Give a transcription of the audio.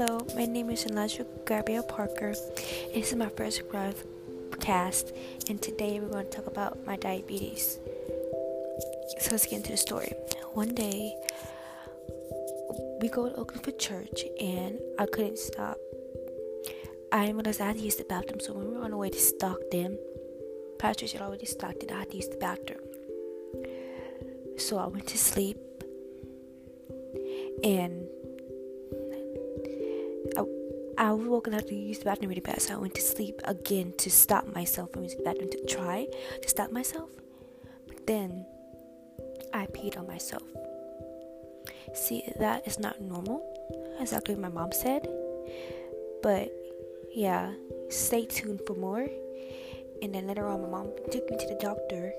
Hello, my name is Elijah Gabriel Parker. This is my first broadcast, and today we're going to talk about my diabetes. So let's get into the story. One day, we go to Oakland for church, and I couldn't stop. I realized I had to use the bathroom, so when we were on the way to Stockton, Pastor had already Stockton, I had to use the bathroom. So I went to sleep, and I was woken up to use the bathroom really bad, so I went to sleep again to stop myself from using the bathroom to try to stop myself. But then I peed on myself. See, that is not normal, exactly what my mom said. But yeah, stay tuned for more. And then later on, my mom took me to the doctor